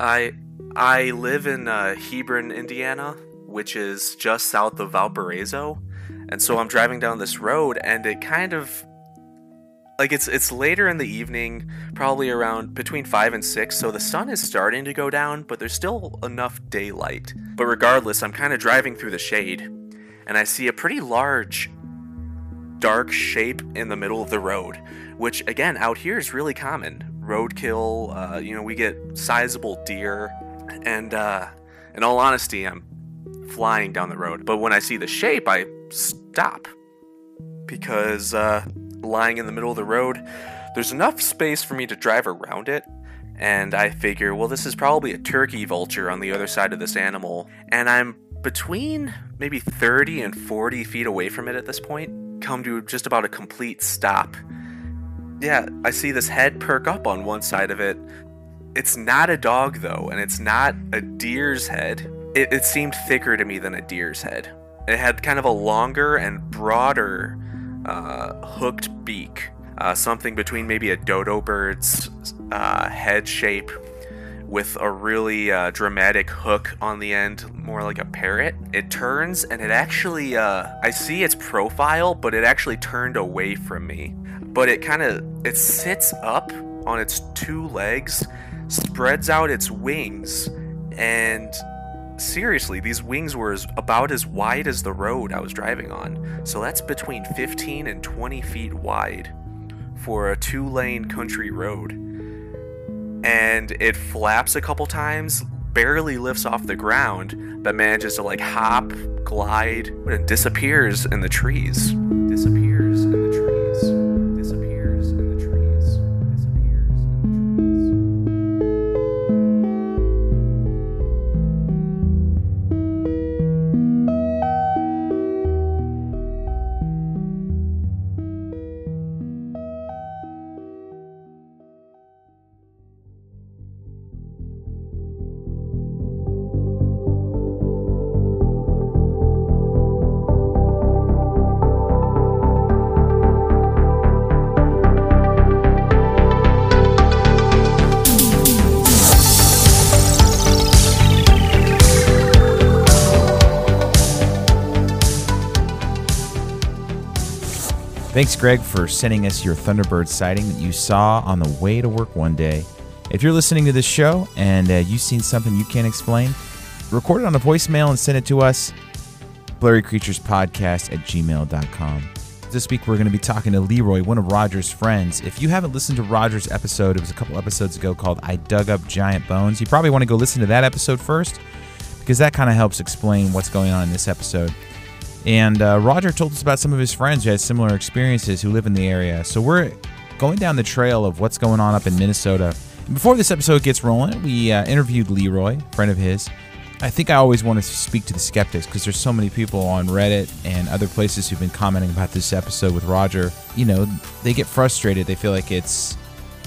I I live in uh, Hebron, Indiana, which is just south of Valparaiso, and so I'm driving down this road, and it kind of like it's it's later in the evening, probably around between five and six, so the sun is starting to go down, but there's still enough daylight. But regardless, I'm kind of driving through the shade, and I see a pretty large, dark shape in the middle of the road, which again out here is really common. Roadkill, uh, you know, we get sizable deer, and uh, in all honesty, I'm flying down the road. But when I see the shape, I stop because uh, lying in the middle of the road, there's enough space for me to drive around it. And I figure, well, this is probably a turkey vulture on the other side of this animal. And I'm between maybe 30 and 40 feet away from it at this point, come to just about a complete stop. Yeah, I see this head perk up on one side of it. It's not a dog, though, and it's not a deer's head. It, it seemed thicker to me than a deer's head. It had kind of a longer and broader uh, hooked beak, uh, something between maybe a dodo bird's uh, head shape with a really uh, dramatic hook on the end, more like a parrot. It turns and it actually, uh, I see its profile, but it actually turned away from me. But it kind of, it sits up on its two legs, spreads out its wings, and seriously, these wings were as, about as wide as the road I was driving on. So that's between 15 and 20 feet wide for a two lane country road. And it flaps a couple times, barely lifts off the ground, but manages to like hop, glide, and disappears in the trees. Disappears Thanks, Greg, for sending us your Thunderbird sighting that you saw on the way to work one day. If you're listening to this show and uh, you've seen something you can't explain, record it on a voicemail and send it to us, blurrycreaturespodcast at gmail.com. This week, we're going to be talking to Leroy, one of Roger's friends. If you haven't listened to Roger's episode, it was a couple episodes ago called I Dug Up Giant Bones. You probably want to go listen to that episode first because that kind of helps explain what's going on in this episode. And uh, Roger told us about some of his friends who had similar experiences who live in the area. So we're going down the trail of what's going on up in Minnesota. Before this episode gets rolling, we uh, interviewed Leroy, a friend of his. I think I always want to speak to the skeptics because there's so many people on Reddit and other places who've been commenting about this episode with Roger. You know, they get frustrated. They feel like it's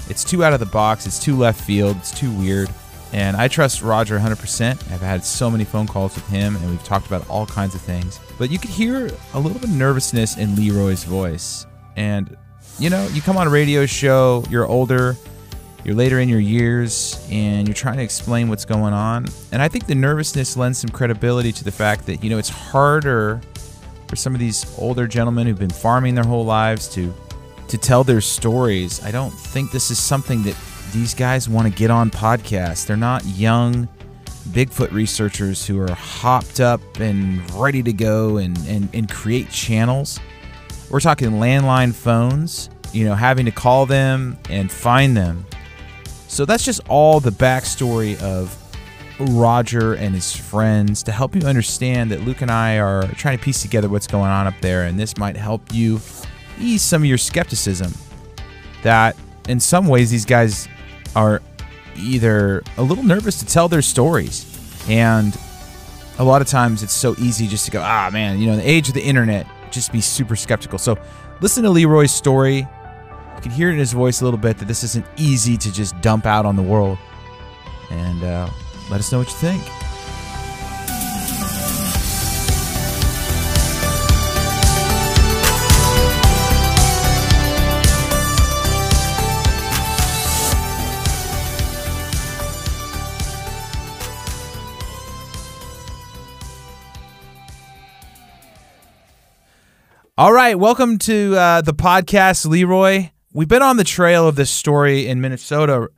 it's too out of the box. It's too left field. It's too weird. And I trust Roger 100%. I've had so many phone calls with him, and we've talked about all kinds of things. But you could hear a little bit of nervousness in Leroy's voice. And, you know, you come on a radio show, you're older, you're later in your years, and you're trying to explain what's going on. And I think the nervousness lends some credibility to the fact that, you know, it's harder for some of these older gentlemen who've been farming their whole lives to to tell their stories. I don't think this is something that these guys want to get on podcasts. They're not young Bigfoot researchers who are hopped up and ready to go and, and, and create channels. We're talking landline phones, you know, having to call them and find them. So that's just all the backstory of Roger and his friends to help you understand that Luke and I are trying to piece together what's going on up there, and this might help you ease some of your skepticism. That in some ways, these guys are either a little nervous to tell their stories, and a lot of times it's so easy just to go, ah, man, you know, in the age of the internet, just be super skeptical. So listen to Leroy's story. You can hear it in his voice a little bit that this isn't easy to just dump out on the world. And uh, let us know what you think. All right, welcome to uh, the podcast, Leroy. We've been on the trail of this story in Minnesota.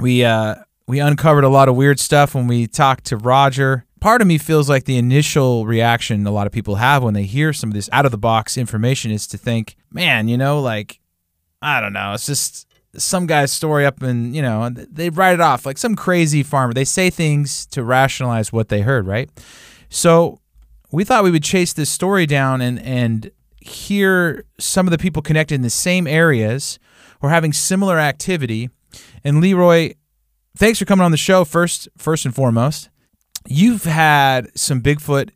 We uh, we uncovered a lot of weird stuff when we talked to Roger. Part of me feels like the initial reaction a lot of people have when they hear some of this out of the box information is to think, man, you know, like I don't know, it's just some guy's story up and you know they write it off like some crazy farmer. They say things to rationalize what they heard, right? So we thought we would chase this story down and and hear some of the people connected in the same areas or having similar activity. And Leroy, thanks for coming on the show first first and foremost. You've had some Bigfoot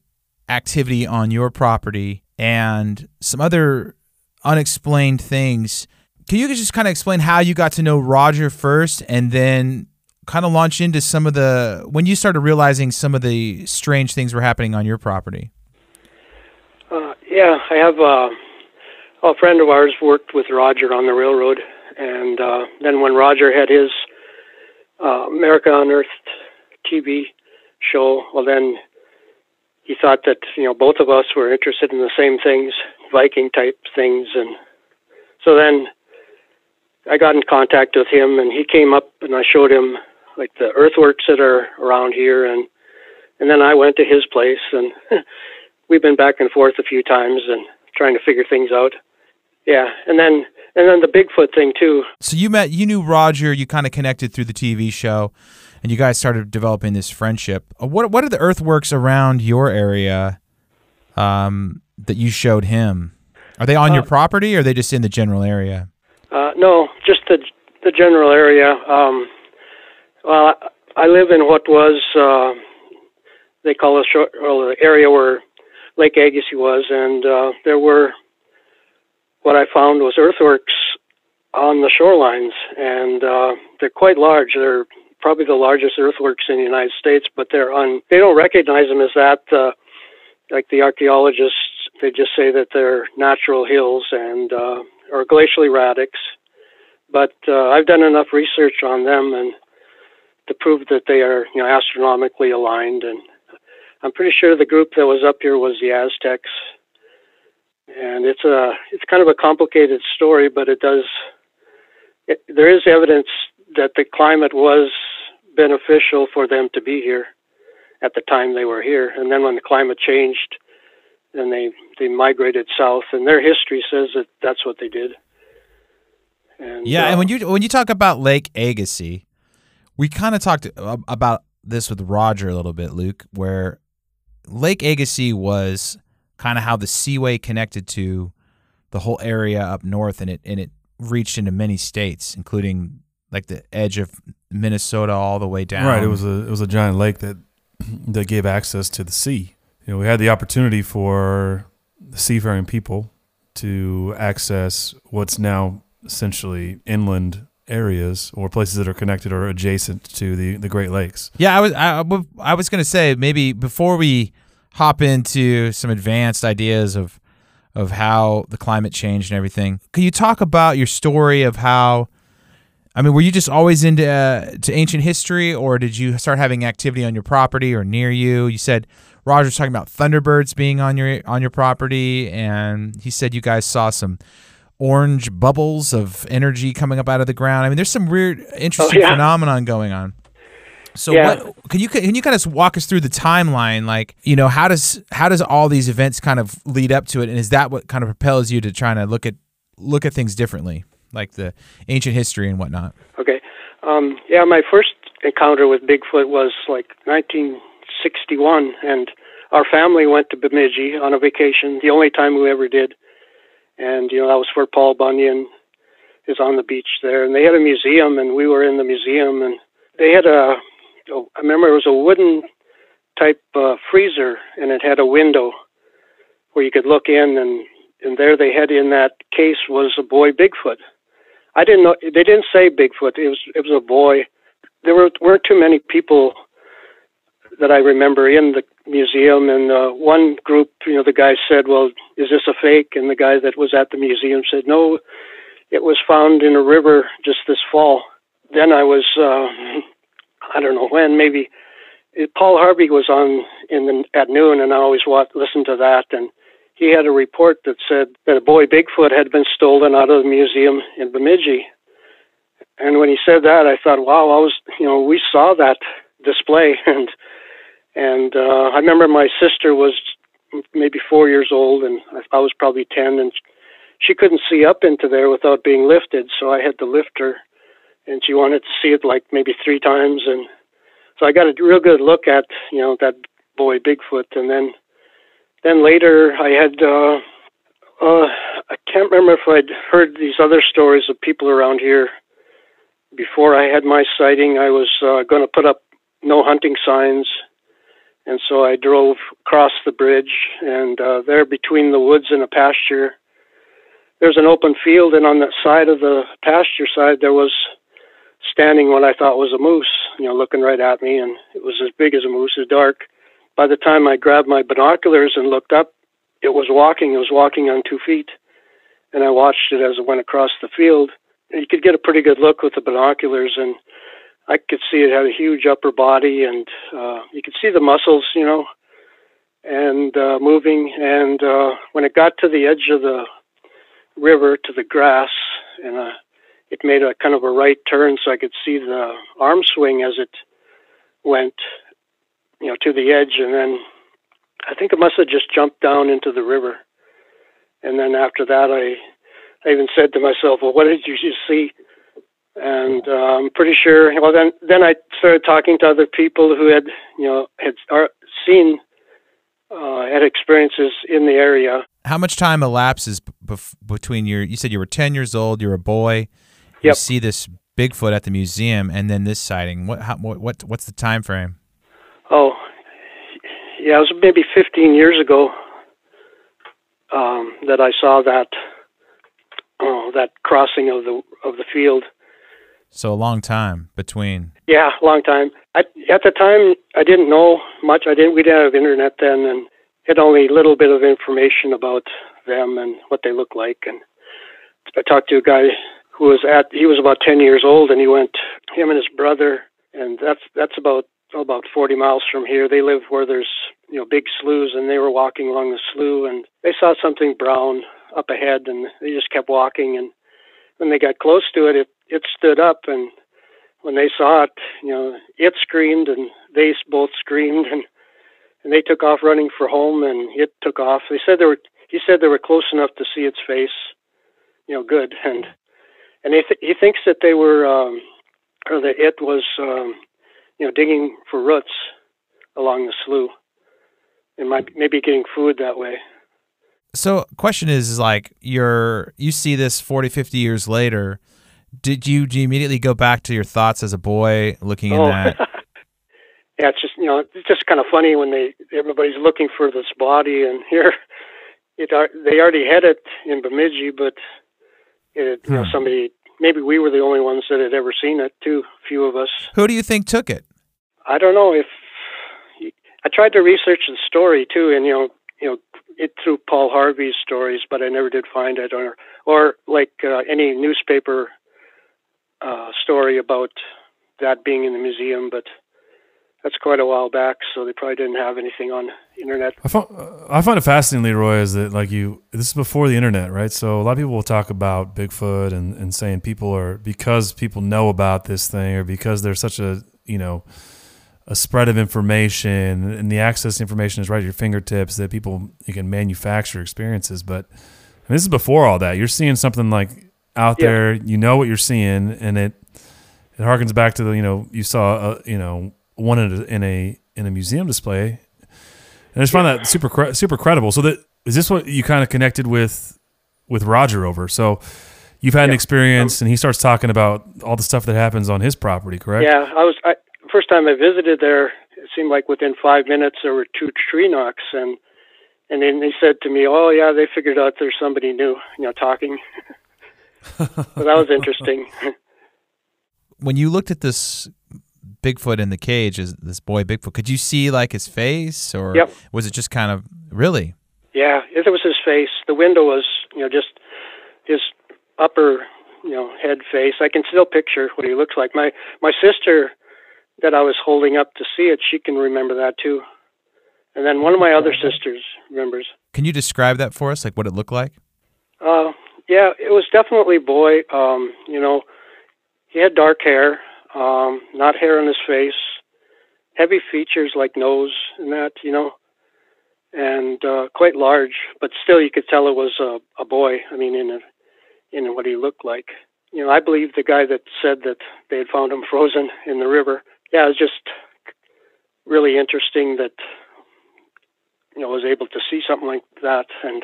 activity on your property and some other unexplained things. Can you just kind of explain how you got to know Roger first and then kind of launch into some of the when you started realizing some of the strange things were happening on your property? Yeah, I have uh, a friend of ours worked with Roger on the railroad, and uh, then when Roger had his uh, America Unearthed TV show, well, then he thought that you know both of us were interested in the same things, Viking type things, and so then I got in contact with him, and he came up and I showed him like the earthworks that are around here, and and then I went to his place, and we've been back and forth a few times and trying to figure things out. Yeah, and then and then the Bigfoot thing too. So you met, you knew Roger, you kind of connected through the TV show, and you guys started developing this friendship. Uh, What what are the earthworks around your area um, that you showed him? Are they on your Uh, property, or are they just in the general area? Uh, no, just the the general area. Um, well, I, I live in what was uh, they call a short, well, the area where Lake Agassiz was, and uh, there were what I found was earthworks on the shorelines, and uh, they're quite large. They're probably the largest earthworks in the United States, but they're on. They don't recognize them as that. Uh, like the archaeologists, they just say that they're natural hills and uh, or glacial erratics. But uh, I've done enough research on them and to prove that they are, you know, astronomically aligned. And I'm pretty sure the group that was up here was the Aztecs. And it's a it's kind of a complicated story, but it does. It, there is evidence that the climate was beneficial for them to be here at the time they were here, and then when the climate changed, then they they migrated south, and their history says that that's what they did. And, Yeah, uh, and when you when you talk about Lake Agassiz, we kind of talked about this with Roger a little bit, Luke, where Lake Agassiz was kind of how the Seaway connected to the whole area up north, and it and it reached into many states, including like the edge of Minnesota all the way down. Right. It was a it was a giant lake that that gave access to the sea. You know, we had the opportunity for the seafaring people to access what's now essentially inland areas or places that are connected or adjacent to the, the Great Lakes. Yeah, I was I, I was gonna say maybe before we hop into some advanced ideas of of how the climate changed and everything, can you talk about your story of how? I mean, were you just always into uh, to ancient history, or did you start having activity on your property or near you? You said Roger's talking about thunderbirds being on your on your property, and he said you guys saw some orange bubbles of energy coming up out of the ground. I mean, there's some weird, interesting yeah. phenomenon going on. So Yeah. what can you can you kind of walk us through the timeline? Like you know how does how does all these events kind of lead up to it, and is that what kind of propels you to trying to look at look at things differently, like the ancient history and whatnot? Okay. Um, yeah, my first encounter with Bigfoot was like 1961, and our family went to Bemidji on a vacation. The only time we ever did, and you know that was where Paul Bunyan is on the beach there. And they had a museum, and we were in the museum, and they had a. oh, I remember it was a wooden type uh, freezer, and it had a window where you could look in, and and there they had in that case was a boy Bigfoot. I didn't know. They didn't say Bigfoot. It was it was a boy. There were weren't too many people that I remember in the museum. And uh, one group, you know, the guy said, "Well, is this a fake?" And the guy that was at the museum said, "No, it was found in a river just this fall." Then I was, uh, I don't know when, maybe it, Paul Harvey was on in the, at noon, and I always watch, listened to that, and he had a report that said that a boy Bigfoot had been stolen out of the museum in Bemidji. And when he said that, I thought, wow, I was, you know, we saw that display, and and uh, I remember my sister was maybe four years old, and I was probably ten, and she couldn't see up into there without being lifted, so I had to lift her, and she wanted to see it like maybe three times, and so I got a real good look at, you know, that boy Bigfoot, and then then later I had. uh uh, I can't remember if I'd heard these other stories of people around here before I had my sighting, I was uh, going to put up no hunting signs, and so I drove across the bridge, and uh, there between the woods and a pasture, there's an open field, and on the side of the pasture side there was standing what I thought was a moose, you know, looking right at me, and it was as big as a moose, as dark. By the time I grabbed my binoculars and looked up, it was walking. It was walking on two feet, and I watched it as it went across the field you could get a pretty good look with the binoculars, and I could see it had a huge upper body, and uh, you could see the muscles, you know, and uh, moving. And uh, when it got to the edge of the river to the grass, and uh, it made a kind of a right turn, so I could see the arm swing as it went, you know, to the edge, and then I think it must have just jumped down into the river. And then after that, I I even said to myself, "Well, what did you see?" And uh, I'm pretty sure. Well, then then I started talking to other people who had you know had are, seen uh, had experiences in the area. How much time elapses bef- between your? You said you were 10 years old. You're a boy. You Yep. see this Bigfoot at the museum, and then this sighting. What? How, what? what- What's the time frame? Oh, yeah, it was maybe 15 years ago um, that I saw that oh, that crossing of the of the field. So a long time between. Yeah, long time. I, at the time, I didn't know much. I didn't. We didn't have internet then, and had only a little bit of information about them and what they look like. And I talked to a guy who was at. He was about ten years old, and he went. Him and his brother, and that's that's about about 40 miles from here. They live where there's you know big sloughs, and they were walking along the slough, and they saw something brown up ahead, and they just kept walking. And when they got close to it, it it stood up, and when they saw it, you know, it screamed, and they both screamed, and and they took off running for home, and it took off. They said they were. He said they were close enough to see its face, you know, good, and and he th- he thinks that they were, um, or that it was, um, you know, digging for roots along the slough, and might maybe getting food that way. So question is, is like you're you see this 40, 50 years later. Did you do you immediately go back to your thoughts as a boy looking in Oh. that? yeah, it's just you know it's just kind of funny when they everybody's looking for this body, and here it are they already had it in Bemidji, but it you know Hmm. somebody maybe we were the only ones that had ever seen it too. Few of us. Who do you think took it? I don't know if I tried to research the story too, and you know you know it through Paul Harvey's stories, but I never did find it, or or like uh, any newspaper uh, story about that being in the museum, but. That's quite a while back, so they probably didn't have anything on internet. I find, I find it fascinating, Leroy, is that like you, this is before the internet, right? So a lot of people will talk about Bigfoot and, and saying people are, because people know about this thing or because there's such a, you know, a spread of information and the access to information is right at your fingertips that people, you can manufacture experiences. But I mean, this is before all that. You're seeing something like out Yeah. there, you know what you're seeing and it, it harkens back to the, you know, you saw, a, you know, one in a, in a, in a museum display and I just find that super super credible. So that is this what you kind of connected with with Roger over? So you've had an Yeah. experience, um, and he starts talking about all the stuff that happens on his property, correct? Yeah, I was I, first time I visited there. It seemed like within five minutes there were two tree knocks, and and then they said to me, "Oh yeah, they figured out there's somebody new, you know, talking." so that was interesting. When you looked at this Bigfoot in the cage, is this boy Bigfoot? Could you see like his face, or Yep. was it just kind of really? yeah, it was his face. The window was, you know, just his upper, you know, head face. I can still picture what he looks like. My my sister, that I was holding up to see it, she can remember that too. And then one of my other sisters remembers. Can you describe that for us, like what it looked like? Uh, yeah, it was definitely boy. Um, you know, he had dark hair, um, not hair on his face, heavy features like nose and that, you know, and uh, quite large, but still you could tell it was a, a boy. I mean, in a, in what he looked like. You know, I believe the guy that said that they had found him frozen in the river. Yeah, it was just really interesting that you know was able to see something like that and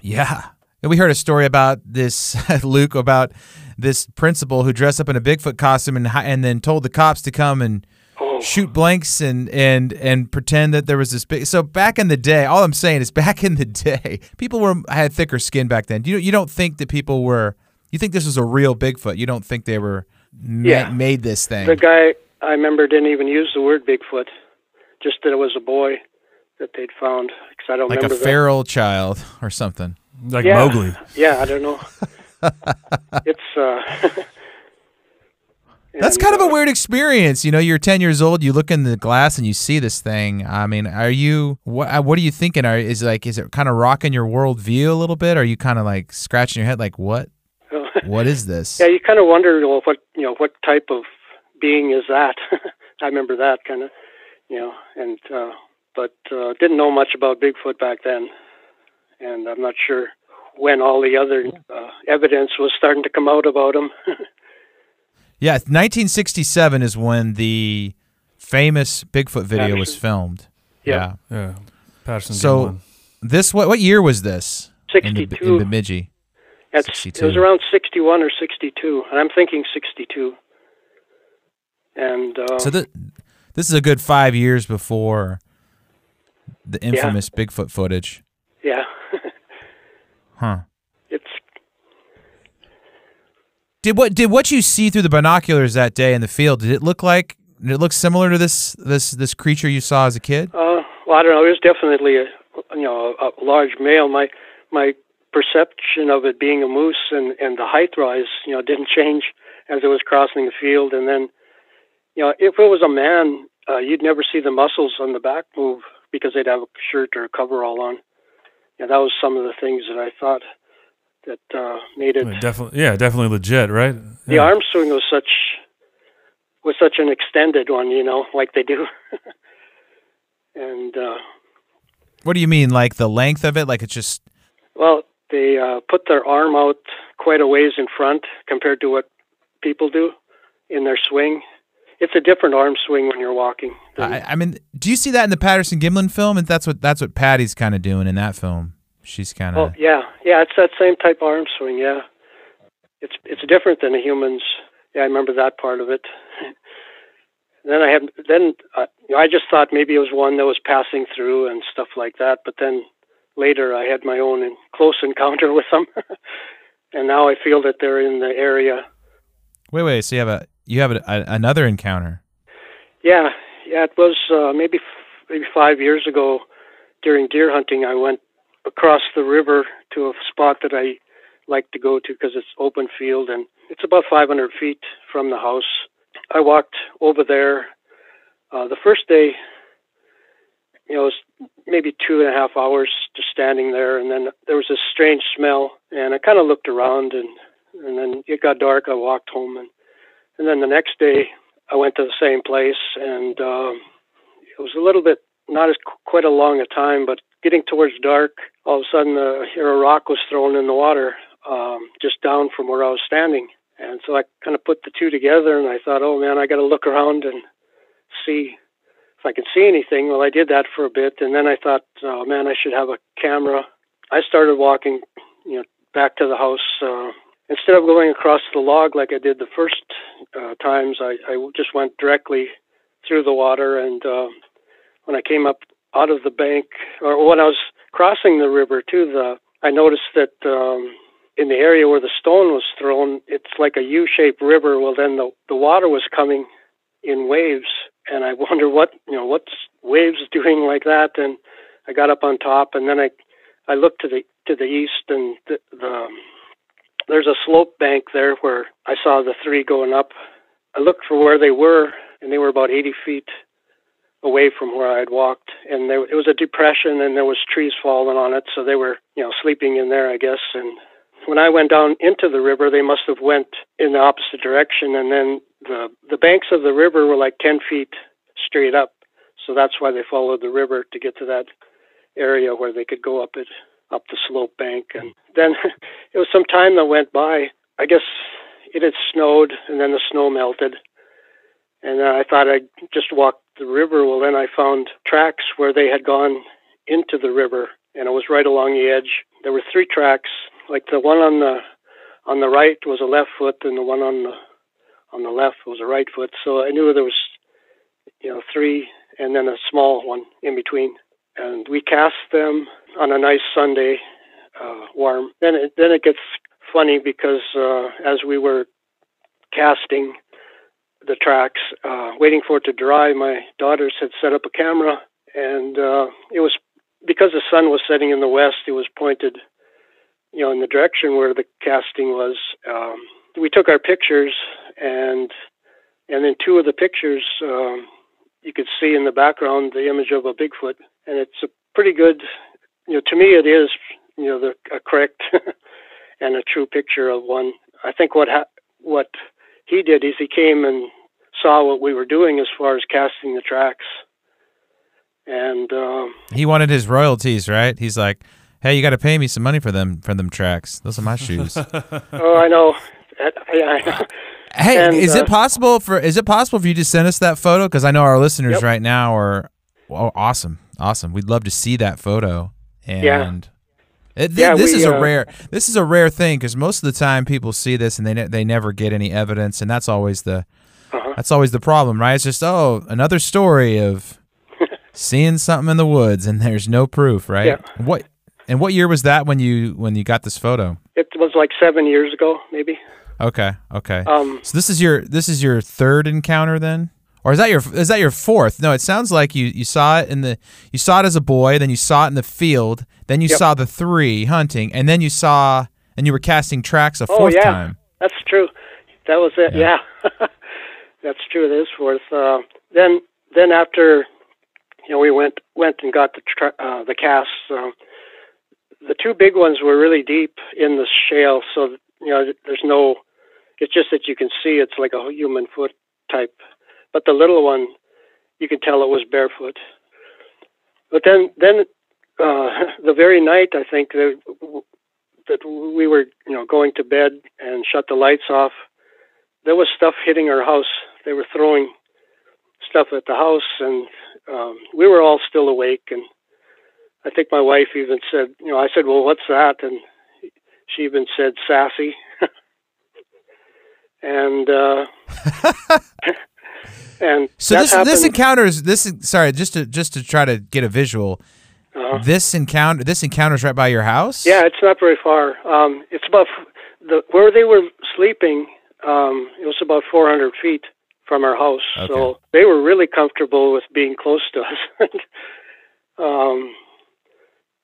yeah. And we heard a story about this luke about this principal who dressed up in a bigfoot costume and and then told the cops to come and oh, shoot blanks and and and pretend that there was this big so back in the day all i'm saying is back in the day people were had thicker skin back then. You you don't think that people were you think this was a real bigfoot? You don't think they were ma- made this thing? The guy I remember didn't even use the word Bigfoot, just that it was a boy that they'd found. Because I don't like a remember that. feral child or something Like yeah. Mowgli. Yeah, I don't know. it's uh. That's and, kind of a uh, weird experience. You know, you're 10 years old, you look in the glass and you see this thing. I mean, are you what uh, what are you thinking? Are is like is it kind of rocking your worldview a little bit? Are you kind of like scratching your head like what what is this? Yeah, you kind of wonder well, what you know what type of being is that. I remember that kind of, you know, and uh, but uh, didn't know much about Bigfoot back then, and I'm not sure when all the other uh, evidence was starting to come out about him. Yeah, 1967 is when the famous Bigfoot video was Patterson. filmed. Yeah. Yeah. Patterson So Gimlin. this what what year was this? In, the, in Bemidji. That's, it was around 61 or 62, and I'm thinking 62. And uh, So th- this is a good 5 years before the infamous Bigfoot footage. yeah, Huh. it's Did what did what you see through the binoculars that day in the field? Did it look like did it look similar to this this this creature you saw as a kid? Uh, well, I don't know. It was definitely a you know a, a large male. My my perception of it being a moose and and the height rise, you know, didn't change as it was crossing the field. And then, you know, if it was a man, uh, you'd never see the muscles on the back move because they'd have a shirt or a coverall on. Yeah, that was some of the things that I thought that uh, made it. Yeah, definitely, yeah, definitely legit, right? The arm swing was such was such an extended one, you know, like they do. and uh, What do you mean like the length of it like it's just Well, they uh, put their arm out quite a ways in front compared to what people do in their swing. It's a different arm swing when you're walking. I, I mean, do you see that in the Patterson Gimlin film? And that's what that's what Patty's kind of doing in that film. She's kind of. oh yeah, yeah, it's that same type of arm swing. Yeah, it's it's different than a human's. Yeah, I remember that part of it. then I had then uh, you know, I just thought maybe it was one that was passing through and stuff like that. But then later I had my own in- close encounter with them, and now I feel that they're in the area wait, wait. So you have a you have a, a, another encounter. Yeah, yeah, it was uh, maybe maybe five years ago during deer hunting. I went across the river to a spot that I like to go to because it's open field and it's about 500 feet from the house. I walked over there. Uh, the first day, you know, it was maybe two and a half hours just standing there, and then there was this strange smell, and I kind of looked around, and and then it got dark. I walked home, and and then the next day, I went to the same place, and um, it was a little bit not as quite a long a time, but getting towards dark, all of a sudden, uh, here a rock was thrown in the water, um, just down from where I was standing, and so I kind of put the two together, and I thought, oh man, I got to look around and see if I can see anything. Well, I did that for a bit, and then I thought, oh man, I should have a camera. I started walking, you know, back to the house. Uh, instead of going across the log like I did the first uh, times, I, I just went directly through the water. And uh, when I came up out of the bank, or when I was crossing the river too, the I noticed that um, in the area where the stone was thrown, it's like a U-shaped river. Well, then the the water was coming in waves, and I wonder what you know what's waves doing like that. And I got up on top, and then I I looked to the to the east, and the, the there's a slope bank there where I saw the three going up. I looked for where they were, and they were about 80 feet away from where I had walked, and there it was a depression, and there was trees falling on it, so they were you know sleeping in there, I guess. And when I went down into the river, they must have went in the opposite direction, and then the the banks of the river were like ten feet straight up, so that's why they followed the river to get to that area where they could go up it up the slope bank. And then it was some time that went by. I guess it had snowed, and then the snow melted. And I thought I'd just walk the river. Well, then I found tracks where they had gone into the river, and it was right along the edge. There were three tracks. Like the one on the on the right was a left foot, and the one on the on the left was a right foot. So I knew there was, you know, three, and then a small one in between. And we cast them on a nice Sunday, uh, warm. Then it then it gets funny because uh, as we were casting the tracks, uh, waiting for it to dry, my daughters had set up a camera, and uh, it was because the sun was setting in the west. It was pointed, you know, in the direction where the casting was. Um, we took our pictures, and and in two of the pictures, um, you could see in the background the image of a Bigfoot, and it's a pretty good. You know, to me, it is you know the a correct and a true picture of one. I think what ha- what he did is he came and saw what we were doing as far as casting the tracks, and um, He wanted his royalties, right? He's like, "Hey, you got to pay me some money for them for them tracks. Those are my shoes." oh, I know. That, I, I, hey, And, is uh, it possible for is it possible for you to send us that photo? Because I know our listeners Yep. right now are oh, awesome, awesome. We'd love to see that photo. And Yeah. It, th- Yeah, this we, is a uh, rare this is a rare thing because most of the time people see this and they ne- they never get any evidence, and that's always the Uh-huh. that's always the problem, right? It's just oh another story of seeing something in the woods and there's no proof, right? Yeah. What and what year was that when you when you got this photo? it was like seven years ago, maybe. Okay, okay. Um, So this is your this is your third encounter then, or is that your is that your fourth? No, it sounds like you you saw it in the you saw it as a boy, then you saw it in the field, then you Yep. saw the three hunting, and then you saw and you were casting tracks a Oh, fourth yeah. time. That's true. That was it. Yeah, that's true. It is fourth. Uh, then, then after, you know, we went went and got the tra- uh, the casts. The two big ones were really deep in the shale, so you know, there's no. It's just that you can see it's like a human foot type, but the little one, you can tell it was barefoot. But then, then uh, the very night, I think that that we were, you know, going to bed and shut the lights off, there was stuff hitting our house. They were throwing stuff at the house, and um, we were all still awake. And I think my wife even said, you know, I said, "Well, what's that?" And she even said, "Sassy." and uh, and So this this encounter is this is- sorry just to just to try to get a visual. uh, This encounter this encounter is right by your house. Yeah, it's not very far. Um, it's about the where they were sleeping. Um, it was about 400 feet from our house, Okay. so they were really comfortable with being close to us. um,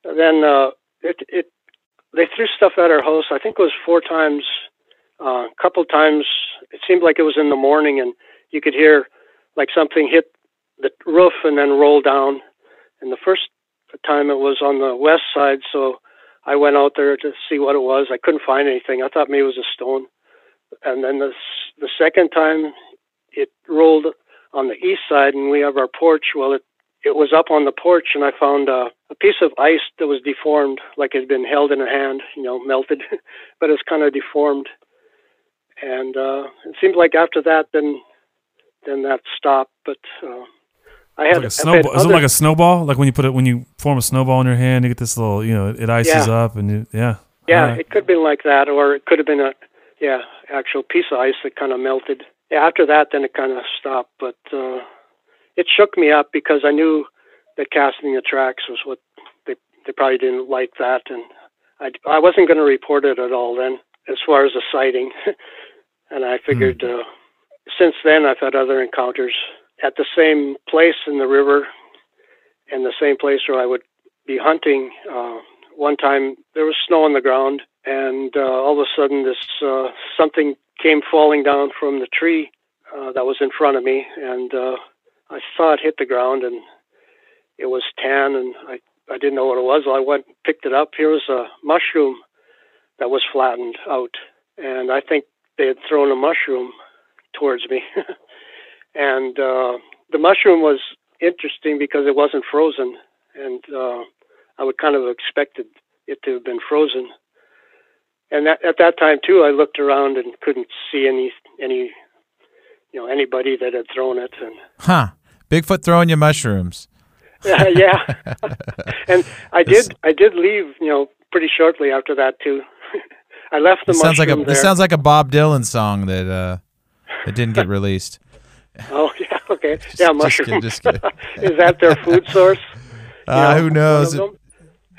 and then uh, it it they threw stuff at our house. I think it was four times. A couple times, it seemed like it was in the morning, and you could hear like something hit the roof and then roll down. And the first time it was on the west side, so I went out there to see what it was. I couldn't find anything. I thought maybe it was a stone. And then the the second time, it rolled on the east side, and we have our porch. Well, it it was up on the porch, and I found uh, a piece of ice that was deformed, like it had been held in a hand, you know, melted, but it was kind of deformed. And uh, it seemed like after that, then then that stopped. But uh, I had Like a had snowball. Is it like a snowball? Like when you put it when you form a snowball in your hand, you get this little, you know, it ices Yeah. up and you, yeah. Yeah, Alright. it could have been like that, or it could have been a yeah actual piece of ice that kind of melted. Yeah, after that, then it kind of stopped, but uh, it shook me up because I knew that casting the tracks was what they they probably didn't like that, and I I wasn't going to report it at all then as far as a sighting, and I figured uh, since then I've had other encounters at the same place in the river, and the same place where I would be hunting. Uh, one time there was snow on the ground, and uh, all of a sudden this uh, something came falling down from the tree uh, that was in front of me, and uh, I saw it hit the ground and it was tan, and I I didn't know what it was. I went and picked it up. Here was a mushroom that was flattened out, and I think they had thrown a mushroom towards me. and uh, the mushroom was interesting because it wasn't frozen, and uh, I would kind of expected it to have been frozen. And that, at that time too, I looked around and couldn't see any any you know anybody that had thrown it. And Huh. Bigfoot throwing you mushrooms. yeah, yeah. and I did I did leave you know pretty shortly after that too. I left the This sounds like a mushroom this sounds like a Bob Dylan song that uh that didn't get released. Oh yeah, okay. Just- yeah, just mushroom. kidding, just kidding. Is that their food source? Uh, know, who knows?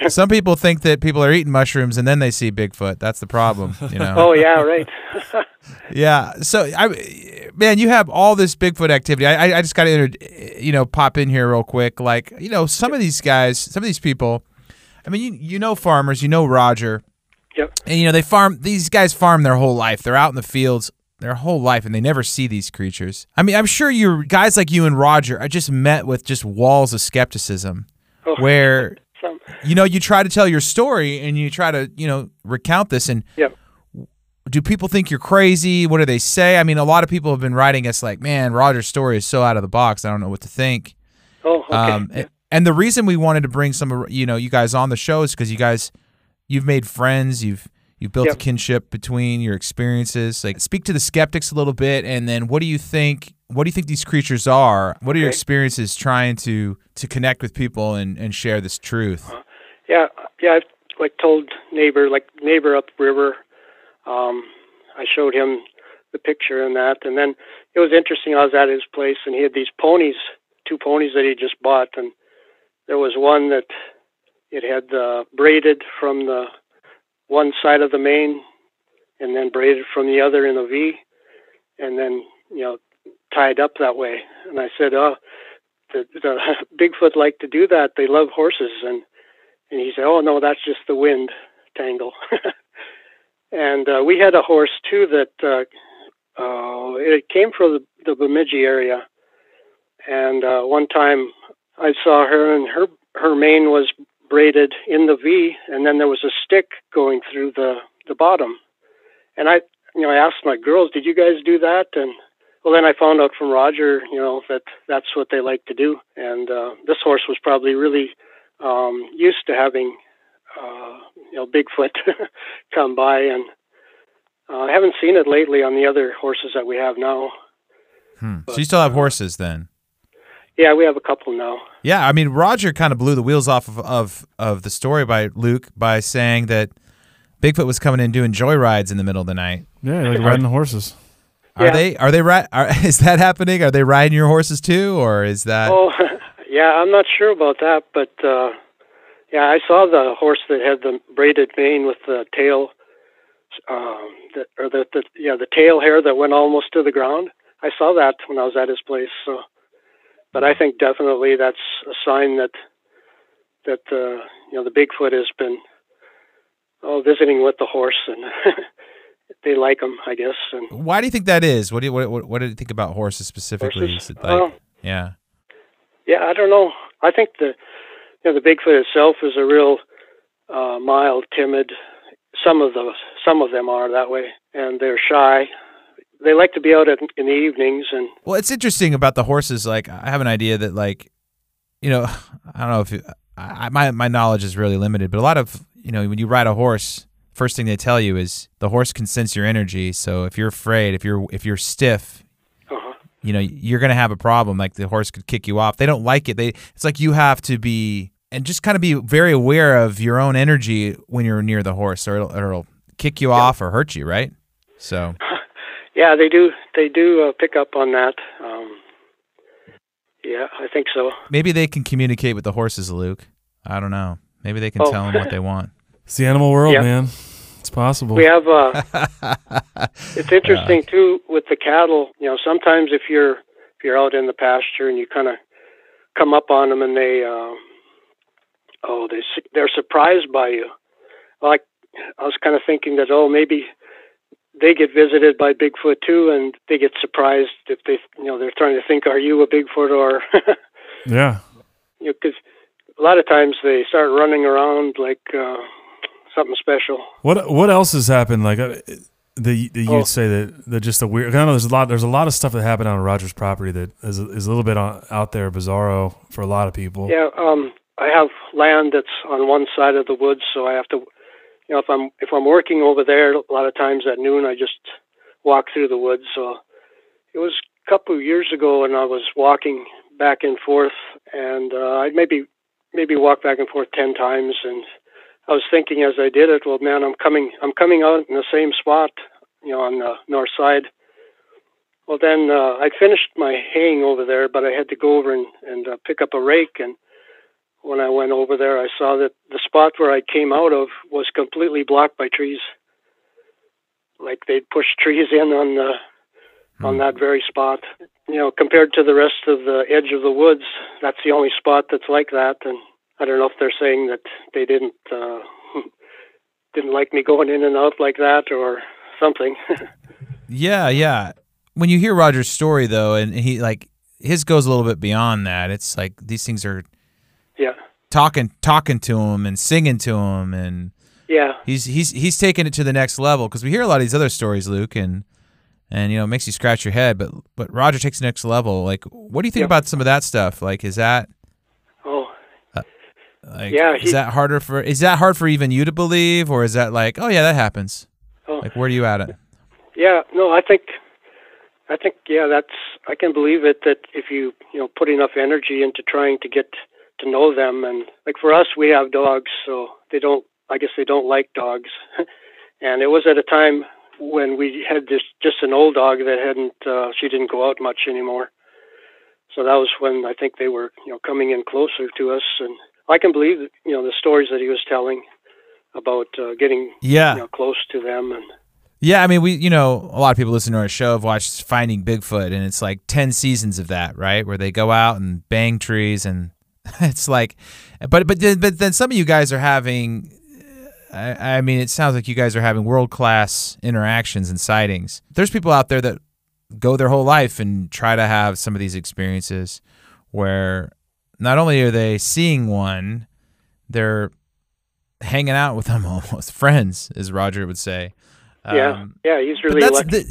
Some people think that people are eating mushrooms and then they see Bigfoot. That's the problem, you know. Oh yeah, right. Yeah. So I, man, you have all this Bigfoot activity. I, I- I just got to, you know, pop in here real quick. Like, you know, some of these guys, some of these people. I mean, you you know farmers, you know Roger, yep. and you know they farm. These guys farm their whole life. They're out in the fields their whole life, and they never see these creatures. I mean, I'm sure you guys like you and Roger. I just met with just walls of skepticism, Oh, where you know you try to tell your story and you try to you know recount this and yep. do people think you're crazy? What do they say? I mean, a lot of people have been writing us like, "Man, Roger's story is so out of the box. I don't know what to think." Oh, okay. Um, and, and the reason we wanted to bring some, of you know, you guys on the show is because you guys, you've made friends. You've you've built a kinship between your experiences. Like, speak to the skeptics a little bit, and then what do you think? What do you think these creatures are? What are your experiences trying to to connect with people and and share this truth? Yeah, yeah. I've like told neighbor, like neighbor upriver. Um, I showed him the picture and that, and then it was interesting. I was at his place, and he had these ponies, two ponies that he just bought, and there was one that it had uh, braided from the one side of the mane, and then braided from the other in a V, and then you know tied up that way. And I said, "Oh, the, the Bigfoot like to do that. They love horses." And and he said, "Oh no, that's just the wind tangle." and uh, we had a horse too that uh, uh, it came from the, the Bemidji area. And uh, one time I saw her, and her her mane was braided in the V, and then there was a stick going through the the bottom. And I, you know, I asked my girls, "Did you guys do that?" And well, then I found out from Roger, you know, that that's what they like to do. And uh, this horse was probably really um, used to having, uh, you know, Bigfoot come by, and uh, I haven't seen it lately on the other horses that we have now. Hmm. So you still have horses then? Yeah, we have a couple now. Yeah, I mean Roger kind of blew the wheels off of, of of the story by Luke by saying that Bigfoot was coming in doing joyrides in the middle of the night. Yeah, like riding the horses. Are Yeah. they? Are they? Ri- are, is that happening? Are they riding your horses too, or is that? Oh, yeah, I'm not sure about that, but uh, yeah, I saw the horse that had the braided mane with the tail, um, the, or the, the yeah the tail hair that went almost to the ground. I saw that when I was at his place. So, but I think definitely that's a sign that that uh, you know the Bigfoot has been oh visiting with the horse and. They like him, I guess, and Why do you think that is? What do you what, what, what do you think about horses specifically? Horses? Like, Oh. yeah, Yeah, I don't know. I think the you know the Bigfoot itself is a real uh, mild, timid. Some of those, some of them are that way, and they're shy. They like to be out in the evenings, and Well, it's interesting about the horses. Like, I have an idea that, like, you know, I don't know if you, I, my my knowledge is really limited, but a lot of you know, when you ride a horse, first thing they tell you is the horse can sense your energy. So if you're afraid, if you're if you're stiff, uh you know, you're gonna have a problem. Like the horse could kick you off. They don't like it. They it's like you have to be and just kind of be very aware of your own energy when you're near the horse, or it'll, or it'll kick you off or hurt you, right? So yeah, they do. They do uh, pick up on that. Um, yeah, I think so. maybe they can communicate with the horses, Luke. I don't know. Maybe they can Oh. tell them what they want. It's the animal world, Yeah. man. It's possible. We have. Uh, it's interesting too with the cattle. You know, sometimes if you're if you're out in the pasture and you kind of come up on them and they, uh, oh, they su- they're surprised by you. Like I was kind of thinking that oh maybe they get visited by Bigfoot too, and they get surprised if they, you know, they're trying to think, are you a Bigfoot or, Yeah. you know, because a lot of times they start running around like uh, something special. What what else has happened? Like uh, the the you'd Oh. say that that just a weird. I know there's a lot. There's a lot of stuff that happened on Rogers' property that is is a little bit on, out there, bizarro for a lot of people. Yeah, um, I have land that's on one side of the woods, so I have to, you know, if I'm if I'm working over there, a lot of times at noon I just walk through the woods. So it was a couple of years ago, and I was walking back and forth, and uh, I'd maybe maybe walk back and forth ten times, and I was thinking as I did it, well, man, I'm coming I'm coming out in the same spot, you know, on the north side. Well, then uh, I finished my haying over there, but I had to go over and, and uh, pick up a rake. And when I went over there, I saw that the spot where I came out of was completely blocked by trees. Like they'd pushed trees in on the on that very spot. You know, compared to the rest of the edge of the woods, that's the only spot that's like that. And I don't know if they're saying that they didn't uh, didn't like me going in and out like that or something. Yeah, yeah. When you hear Roger's story though, and he like his goes a little bit beyond that. It's like these things are yeah, talking talking to him and singing to him and yeah. he's he's he's taking it to the next level because we hear a lot of these other stories, Luke, and and you know it makes you scratch your head. But but Roger takes the next level. Like, what do you think Yep. about some of that stuff? Like, is that Oh, uh, like Yeah, is that harder for is that hard for even you to believe, or is that like oh yeah that happens? oh. Like, where do you at it? Yeah, no, I think, I think, yeah, that's I can believe it that if you you know put enough energy into trying to get to know them, and like for us, we have dogs, so they don't. I guess they don't like dogs, and it was at a time when we had this just an old dog that hadn't. Uh, she didn't go out much anymore, so that was when I think they were you know coming in closer to us, and I can believe you know the stories that he was telling about uh, getting Yeah. you know close to them and. Yeah, I mean, we, you know, a lot of people listen to our show have watched Finding Bigfoot, and it's like 10 seasons of that, right? Where they go out and bang trees, and it's like, but, but, then, but then some of you guys are having, I, I mean, it sounds like you guys are having world class interactions and sightings. There's people out there that go their whole life and try to have some of these experiences where not only are they seeing one, they're hanging out with them almost friends, as Roger would say. Yeah, Um, yeah, he's really that's lucky. the,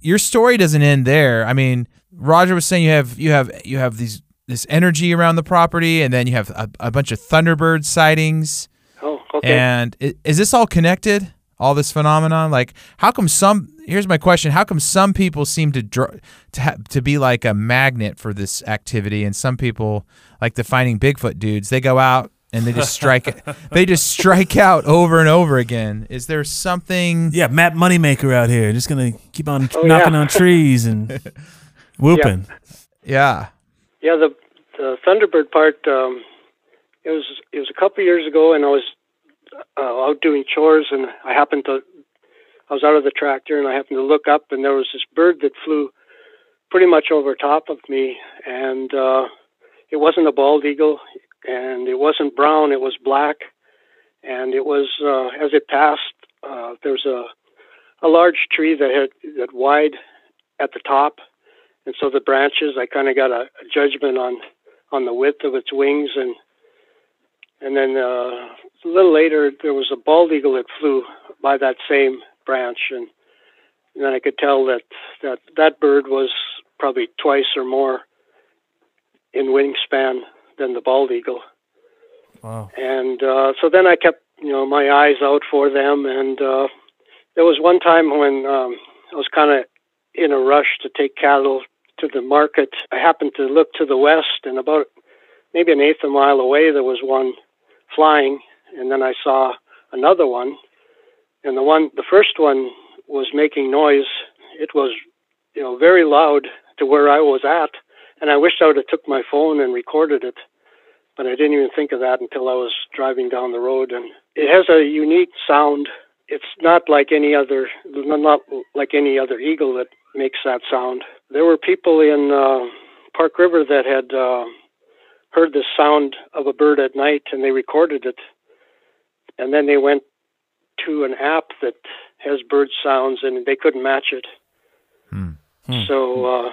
your story doesn't end there. I mean, Roger was saying you have you have you have these this energy around the property, and then you have a, a bunch of Thunderbird sightings. oh, okay. And i- is this all connected? All this phenomenon, like how come some? Here's my question: How come some people seem to dr- to ha- to be like a magnet for this activity, and some people, like the finding Bigfoot dudes, they go out and they just strike it. they just strike out over and over again. Is there something? Yeah, Matt Moneymaker out here, just gonna keep on Oh, knocking yeah. on trees and whooping. Yeah. Yeah, the the Thunderbird part. Um, it was it was a couple of years ago, and I was uh, out doing chores, and I happened to. I was out of the tractor, and I happened to look up, and there was this bird that flew pretty much over top of me, and uh, it wasn't a bald eagle, and it wasn't brown; it was black, and it was uh, as it passed. Uh, there was a a large tree that had that wide at the top, and so the branches I kind of got a, a judgment on on the width of its wings and and then uh, a little later there was a bald eagle that flew by that same branch and, and then I could tell that that that bird was probably twice or more in wingspan than the bald eagle Wow. and uh, so then I kept you know my eyes out for them. And uh, there was one time when um, I was kind of in a rush to take cattle to the market. I happened to look to the west, and about maybe an eighth of a mile away there was one flying, and then I saw another one, and the one the first one was making noise. It was you know very loud to where I was at, and I wished I would have took my phone and recorded it but I didn't even think of that until I was driving down the road. And it has a unique sound. It's not like any other, not like any other eagle that makes that sound. There were people in uh, Park River that had uh, heard the sound of a bird at night, and they recorded it. And then they went to an app that has bird sounds, and they couldn't match it. Hmm. So uh,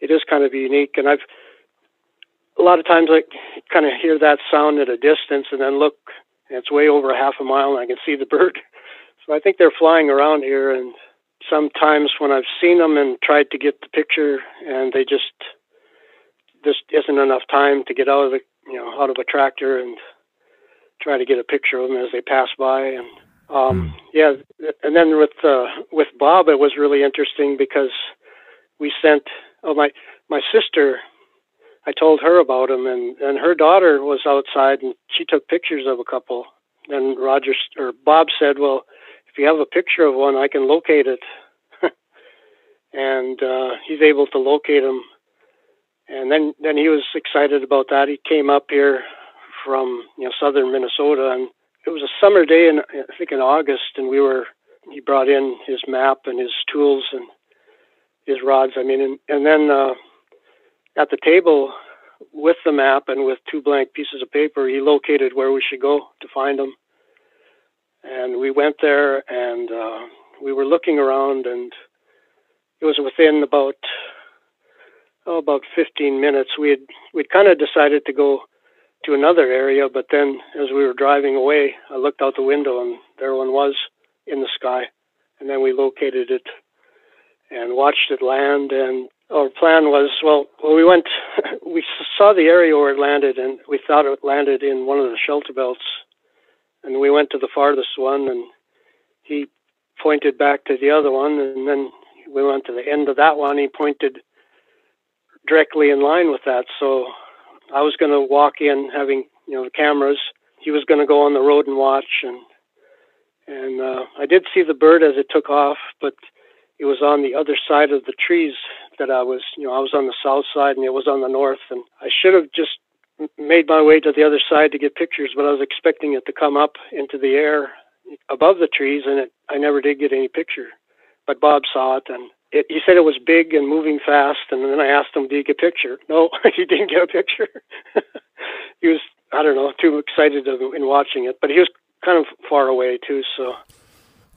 it is kind of unique, and I've a lot of times I kind of hear that sound at a distance, and then look, and it's way over a half a mile, and I can see the bird. So I think they're flying around here, and sometimes when I've seen them and tried to get the picture, and they just just isn't enough time to get out of the you know out of a tractor and try to get a picture of them as they pass by and um yeah and then with uh with bob it was really interesting because we sent oh my my sister i told her about him and and her daughter was outside and she took pictures of a couple. And roger or bob said well if you have a picture of one i can locate it and uh he's able to locate him and then then he was excited about that. He came up here from you know southern Minnesota, and it was a summer day in I think in August, and we were he brought in his map and his tools and his rods. I mean, and and then uh, at the table with the map and with two blank pieces of paper, he located where we should go to find them. And we went there, and uh, we were looking around, and it was within about oh, about 15 minutes. We had we'd kind of decided to go to another area, but then as we were driving away, I looked out the window and there one was in the sky, and then we located it and watched it land. And our plan was well, well we went, we saw the area where it landed, and we thought it landed in one of the shelter belts, and we went to the farthest one, and he pointed back to the other one, and then we went to the end of that one. He pointed directly in line with that. So I was going to walk in having you know the cameras. He was going to go on the road and watch, and and uh, I did see the bird as it took off, but it was on the other side of the trees that I was. You know, I was on the south side and it was on the north, and I should have just made my way to the other side to get pictures, but I was expecting it to come up into the air above the trees, and it I never did get any picture. But Bob saw it, and it, he said it was big and moving fast. And then I asked him, "Did you get a picture?" No, he didn't get a picture. he was, I don't know, too excited in watching it, but he was kind of far away too. So,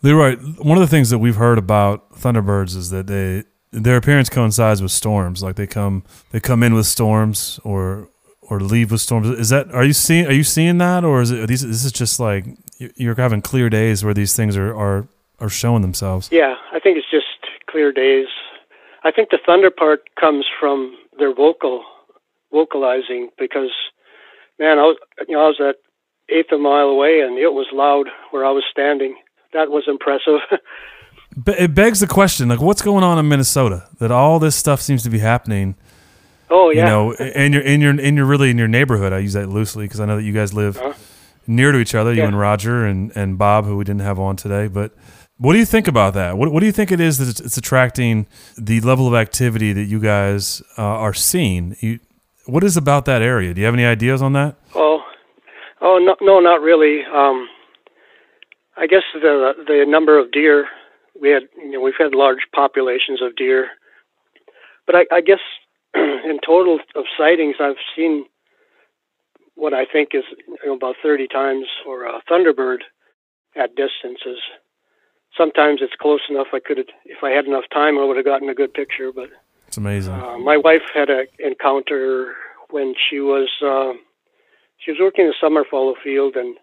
Leroy, one of the things that we've heard about Thunderbirds is that they their appearance coincides with storms. Like they come they come in with storms or or leave with storms. Is that are you seeing are you seeing that or is it these this is just like you're having clear days where these things are are are showing themselves? Yeah, I think it's just clear days. I think the thunder part comes from their vocal vocalizing because man, I was you know I was at eighth of a mile away and it was loud where I was standing. That was impressive. but it begs the question, like what's going on in Minnesota that all this stuff seems to be happening? Oh yeah. You know, and you're in your in your really in your neighborhood. I use that loosely because I know that you guys live uh-huh. near to each other. You and Roger and and Bob, who we didn't have on today, but what do you think about that? What, what do you think it is that it's, it's attracting the level of activity that you guys uh, are seeing? You, what is about that area? Do you have any ideas on that? Oh, oh no, no, not really. Um, I guess the the number of deer we had, you know, we've had large populations of deer, but I, I guess in total of sightings, I've seen what I think is you know, about 30 times for a thunderbird at distances sometimes it's close enough. I could, if I had enough time, I would have gotten a good picture. But it's amazing. Uh, my wife had an encounter when she was uh, she was working the summer fallow field, and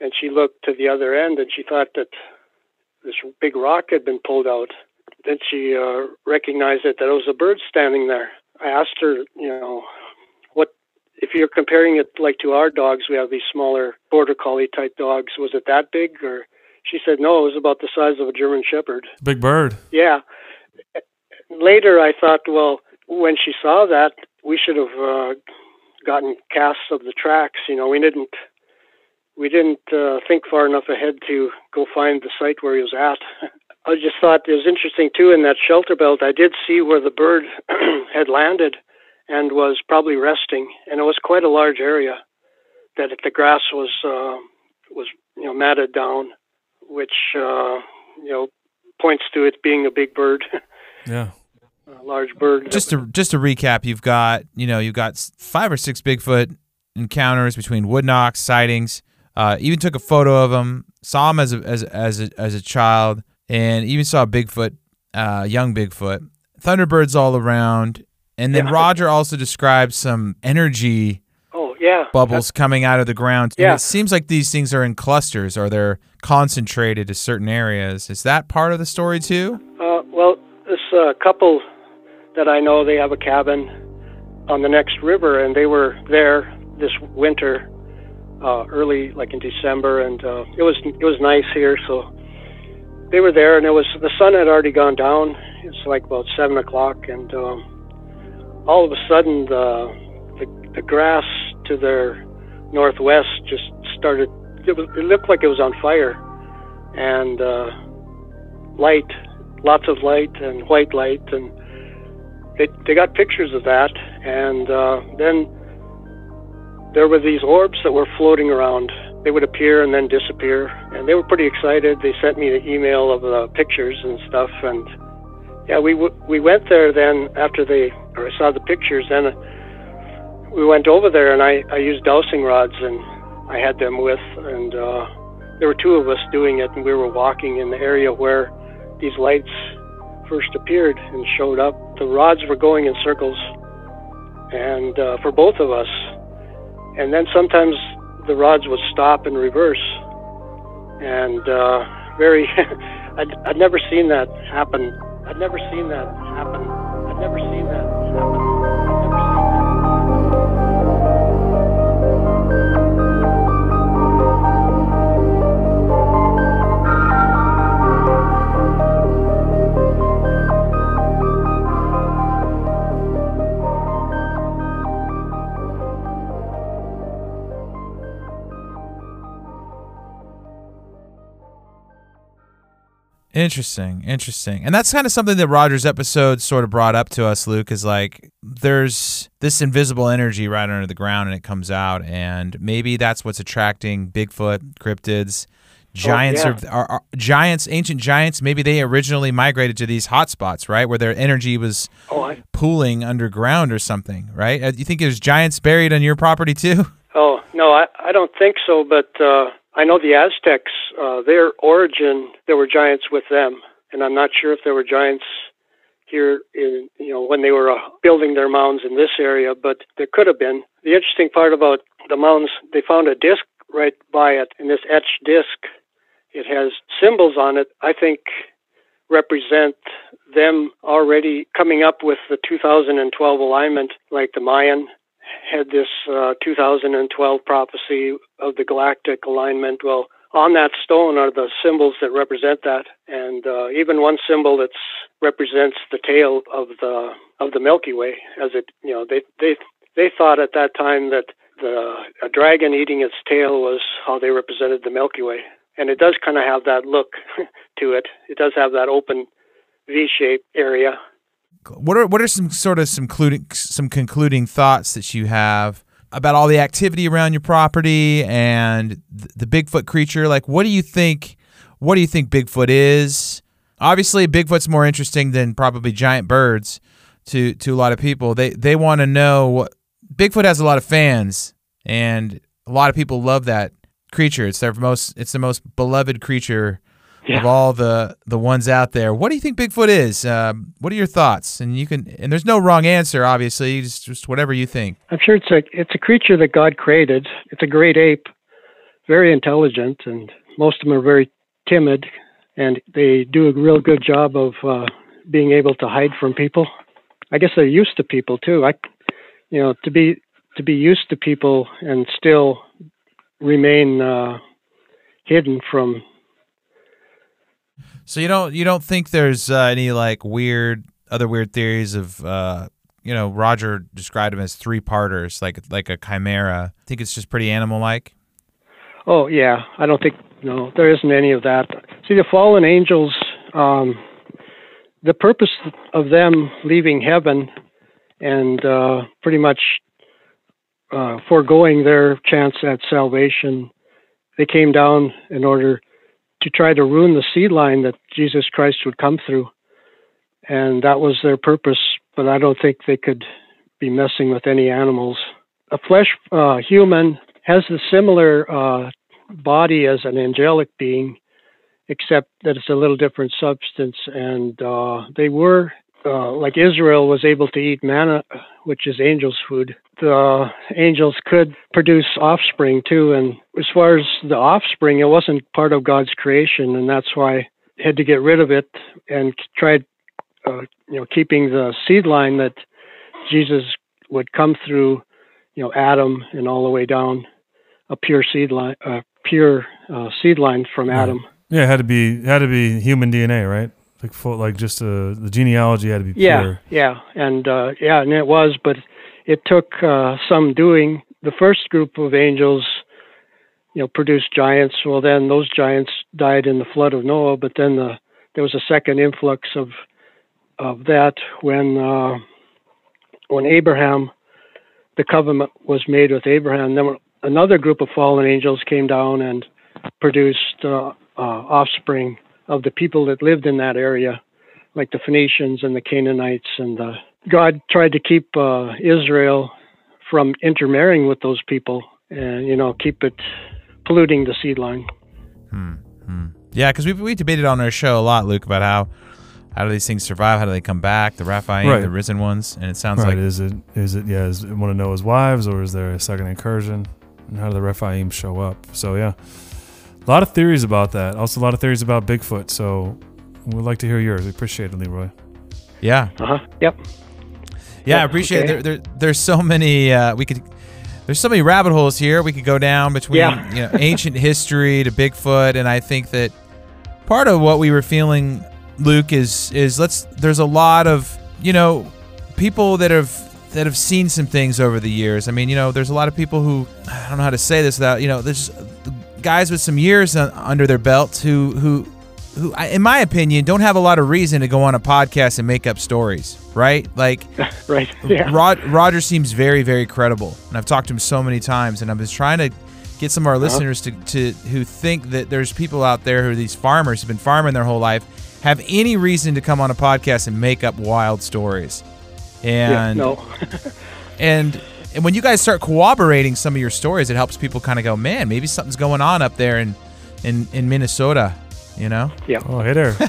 and she looked to the other end, and she thought that this big rock had been pulled out. Then she uh, recognized it that it was a bird standing there. I asked her, you know, what if you're comparing it like to our dogs? We have these smaller border collie type dogs. Was it that big or? She said, no, it was about the size of a German Shepherd. Big bird. Yeah. Later, I thought, well, when she saw that, we should have uh, gotten casts of the tracks. You know, we didn't we didn't uh, think far enough ahead to go find the site where he was at. I just thought it was interesting too in that shelter belt. I did see where the bird had landed and was probably resting, and it was quite a large area. That the grass was uh, was you know matted down, which uh, you know points to it being a big bird. yeah. A large bird. Just to just to recap, you've got you know you've got five or six Bigfoot encounters between wood knocks, sightings. Uh, even took a photo of them saw him as a, as as a, as a child, and even saw Bigfoot, uh, young Bigfoot, Thunderbirds all around, and then Yeah. Roger also described some energy Oh yeah. bubbles coming out of the ground. And Yeah. it seems like these things are in clusters or they're concentrated to certain areas. Is that part of the story too? Uh, well, this uh, couple that I know, they have a cabin on the next river, and they were there this winter, uh, early, like in December, and uh, it was it was nice here. So they were there, and it was the sun had already gone down. It's like about seven o'clock, and um, all of a sudden the, the the grass to their northwest just started. It, was, it looked like it was on fire, and uh, light lots of light and white light, and they they got pictures of that. And uh, then there were these orbs that were floating around. They would appear and then disappear, and they were pretty excited. They sent me the email of the pictures and stuff, and yeah, we w- we went there then after they or I saw the pictures. Then we went over there, and I I used dowsing rods, and I had them with, and uh, there were two of us doing it, and we were walking in the area where these lights first appeared and showed up, the rods were going in circles, and uh, for both of us. And then sometimes the rods would stop and reverse, and uh, very. I'd, I'd never seen that happen. I'd never seen that happen. I'd never seen that happen. Interesting, interesting. And that's kind of something that Roger's episode sort of brought up to us, Luke, is like there's this invisible energy right under the ground and it comes out. And maybe that's what's attracting Bigfoot, cryptids, giants, Oh, yeah. are, are, are giants, ancient giants. Maybe they originally migrated to these hotspots, right? Where their energy was Oh, I, pooling underground or something, right? Uh, You think there's giants buried on your property too? Oh no, I, I don't think so. But uh, I know the Aztecs. Uh, their origin, there were giants with them, and I'm not sure if there were giants here in you know when they were uh, building their mounds in this area, but there could have been. The interesting part about the mounds, they found a disc right by it, and this etched disc, it has symbols on it. I think represent them already coming up with the 2012 alignment, like the Mayan had this uh, 2012 prophecy of the galactic alignment. Well, on that stone are the symbols that represent that, and uh, even one symbol that represents the tail of the of the Milky Way. As it, you know, they they they thought at that time that the a dragon eating its tail was how they represented the Milky Way, and it does kind of have that look to it. It does have that open V-shaped area. What are what are some sort of some concluding some concluding thoughts that you have about all the activity around your property and the Bigfoot creature? Like, what do you think? What do you think Bigfoot is? Obviously, Bigfoot's more interesting than probably giant birds to to a lot of people. They they want to know what Bigfoot has a lot of fans, and a lot of people love that creature. It's their most it's the most beloved creature of all the the ones out there. What do you think Bigfoot is? Um, what are your thoughts? And you can and there's no wrong answer, obviously. Just just whatever you think. I'm sure it's a it's a creature that God created. It's a great ape, very intelligent, and most of them are very timid, and they do a real good job of uh, being able to hide from people. I guess they're used to people too. I, you know, to be to be used to people and still remain uh, hidden from. So you don't you don't think there's uh, any like weird other weird theories of uh, you know Roger described them as three parters, like like a chimera. I think it's just pretty animal like. Oh yeah, I don't think no, there isn't any of that. See, the fallen angels, um, the purpose of them leaving heaven and uh, pretty much uh, foregoing their chance at salvation, they came down in order to try to ruin the seed line that Jesus Christ would come through, and that was their purpose. But I don't think they could be messing with any animals. A flesh uh, human has a similar uh, body as an angelic being, except that it's a little different substance. And uh, they were uh, like Israel was able to eat manna, which is angels' food. The angels could produce offspring too, and as far as the offspring, it wasn't part of God's creation, and that's why they had to get rid of it and tried, uh, you know, keeping the seed line that Jesus would come through, you know, Adam and all the way down, a pure seed line, uh, pure uh, seed line from Adam. Yeah, it had to be had to be human DNA, right? Like full, like just uh, the genealogy had to be Yeah, pure. yeah, and uh, yeah, and it was, but it took uh, some doing. The first group of angels, you know, produced giants. Well, then those giants died in the flood of Noah, but then the, there was a second influx of of that when uh, when Abraham, the covenant was made with Abraham. Then another group of fallen angels came down and produced uh, uh, offspring of the people that lived in that area, like the Phoenicians and the Canaanites. And uh, God tried to keep uh, Israel from intermarrying with those people, and you know, keep it polluting the seed line. Yeah, because we we debated on our show a lot, Luke, about how how do these things survive? How do they come back? The Rephaim, Right. the risen ones, and it sounds Right? like is it is it yeah? Is it want to know his wives or is there a second incursion? And how do the Rephaim show up? So yeah, a lot of theories about that. Also, a lot of theories about Bigfoot. So we'd like to hear yours. We appreciate it, Leroy. yeah, Uh huh. Yep. yeah. I Yeah, appreciate okay. it. There, there, there's so many. Uh, we could. There's so many rabbit holes here. We could go down between Yeah. you know ancient history to Bigfoot, and I think that part of what we were feeling, Luke, is is let's. There's a lot of you know people that have that have seen some things over the years. I mean, you know, there's a lot of people who I don't know how to say this without you know, there's guys with some years under their belts who who who, in my opinion, don't have a lot of reason to go on a podcast and make up stories, right? Like. Right. Yeah. Rod, Roger seems very, very credible, and I've talked to him so many times, and I'm just trying to get some of our Uh-huh. listeners to, to who think that there's people out there who are these farmers who've been farming their whole life have any reason to come on a podcast and make up wild stories, yeah. and No. and and when you guys start corroborating some of your stories, it helps people kind of go, man, maybe something's going on up there in in in Minnesota, you know? Yeah. Oh, hey there.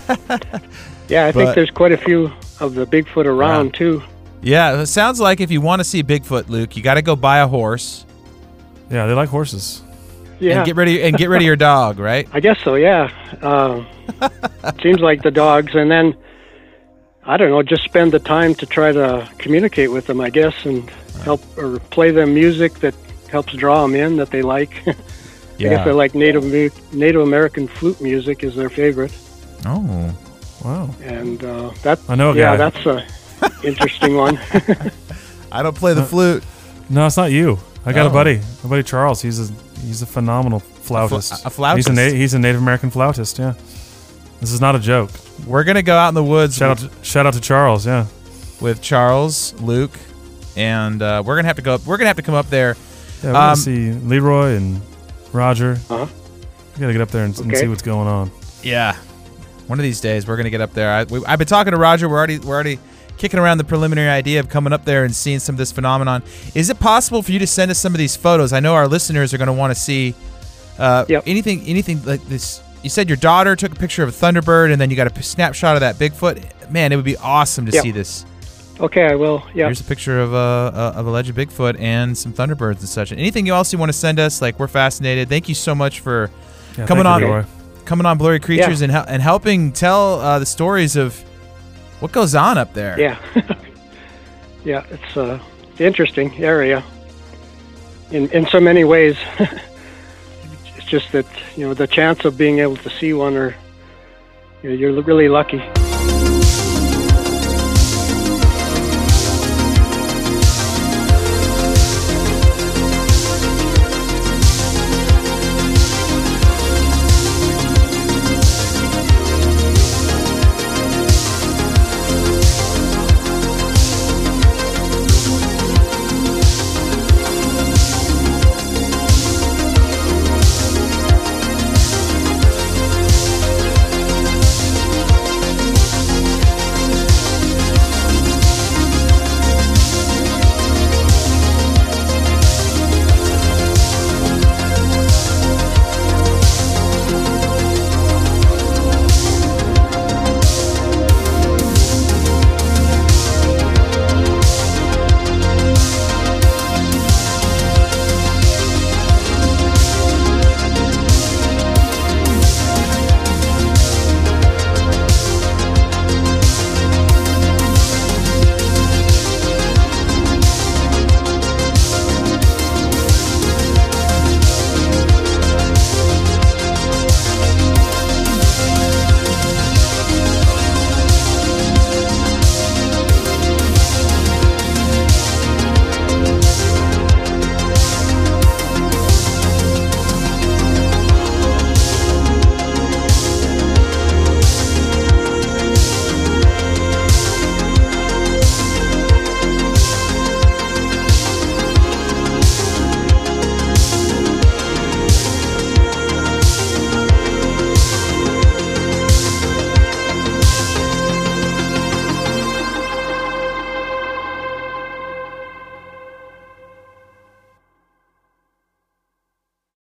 Yeah. I But- think there's quite a few of the Bigfoot around too. Yeah, it sounds like if you want to see Bigfoot, Luke, you got to go buy a horse yeah, they like horses. Yeah. and get rid of and get rid of your dog, right? I guess so. Yeah. Um, seems like the dogs, and then I don't know, just spend the time to try to communicate with them. I guess and help or play them music that helps draw them in that they like. I guess they like Native Native American flute music is their favorite, Oh. Wow. and uh, that I know a yeah, guy. that's a interesting one. I don't play the flute. No, it's not you. I got Oh. a buddy, my buddy Charles. He's a he's a phenomenal flautist. a flautist. He's a na- he's a Native American flautist. Yeah. This is not a joke. We're gonna go out in the woods Shout out to, shout out to Charles. Yeah. with Charles, Luke, and uh, we're gonna have to go. Up, we're gonna have to come up there. Yeah, we're gonna Um, see Leroy and Roger. Uh-huh. We gotta get up there and, and see what's going on. Yeah. One of these days, we're gonna get up there. I, we, I've been talking to Roger. We're already we're already kicking around the preliminary idea of coming up there and seeing some of this phenomenon. Is it possible for you to send us some of these photos? I know our listeners are gonna want to see uh, Yep. anything anything like this. You said your daughter took a picture of a thunderbird, and then you got a snapshot of that Bigfoot. Man, it would be awesome to Yep. see this. okay, I will. Yeah. Here's a picture of a uh, of alleged Bigfoot and some Thunderbirds and such. Anything you else you want to send us? Like we're fascinated. Thank you so much for Yeah, Coming thank you, on. Coming on Blurry Creatures and hel- and helping tell uh, the stories of what goes on up there. Yeah. yeah, it's uh, it's an interesting area in in so many ways. just that you know the chance of being able to see one, or you know, you're really lucky.